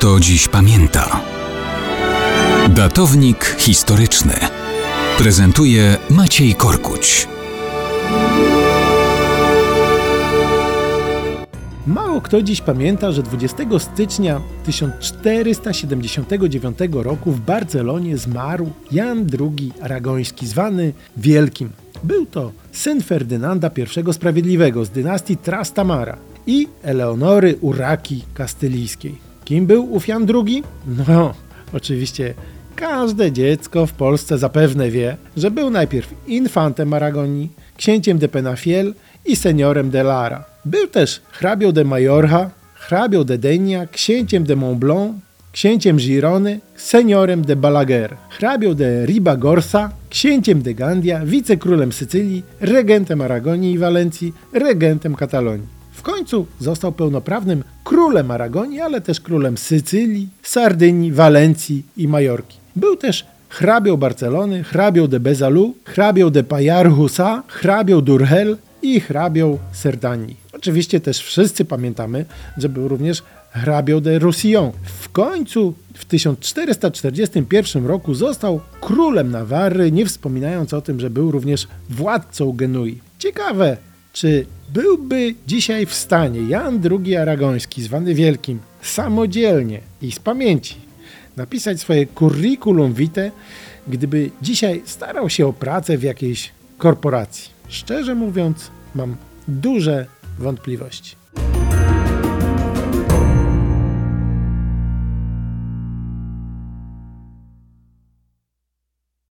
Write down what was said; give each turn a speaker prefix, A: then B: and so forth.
A: kto dziś pamięta. Datownik historyczny prezentuje Maciej Korkuć.
B: Mało kto dziś pamięta, że 20 stycznia 1479 roku w Barcelonie zmarł Jan II Aragoński, zwany Wielkim. Był to syn Ferdynanda I Sprawiedliwego z dynastii Trastamara i Eleonory Uraki Kastylijskiej. Kim był ów Jan II? No, oczywiście każde dziecko w Polsce zapewne wie, że był najpierw infantem Aragonii, księciem de Penafiel i seniorem de Lara. Był też hrabią de Majorha, hrabią de Denia, księciem de Montblanc, księciem Girony, seniorem de Balaguer, hrabią de Ribagorsa, księciem de Gandia, wicekrólem Sycylii, regentem Aragonii i Walencji, regentem Katalonii. W końcu został pełnoprawnym królem Aragonii, ale też królem Sycylii, Sardynii, Walencji i Majorki. Był też hrabią Barcelony, hrabią de Bezalu, hrabią de Pajarhusa, hrabią Durhel i hrabią Serdanii. Oczywiście też wszyscy pamiętamy, że był również hrabią de Roussillon. W końcu w 1441 roku został królem Nawarry, nie wspominając o tym, że był również władcą Genui. Ciekawe, czy byłby dzisiaj w stanie Jan II Aragoński, zwany Wielkim, samodzielnie i z pamięci napisać swoje curriculum vitae, gdyby dzisiaj starał się o pracę w jakiejś korporacji? Szczerze mówiąc, mam duże wątpliwości.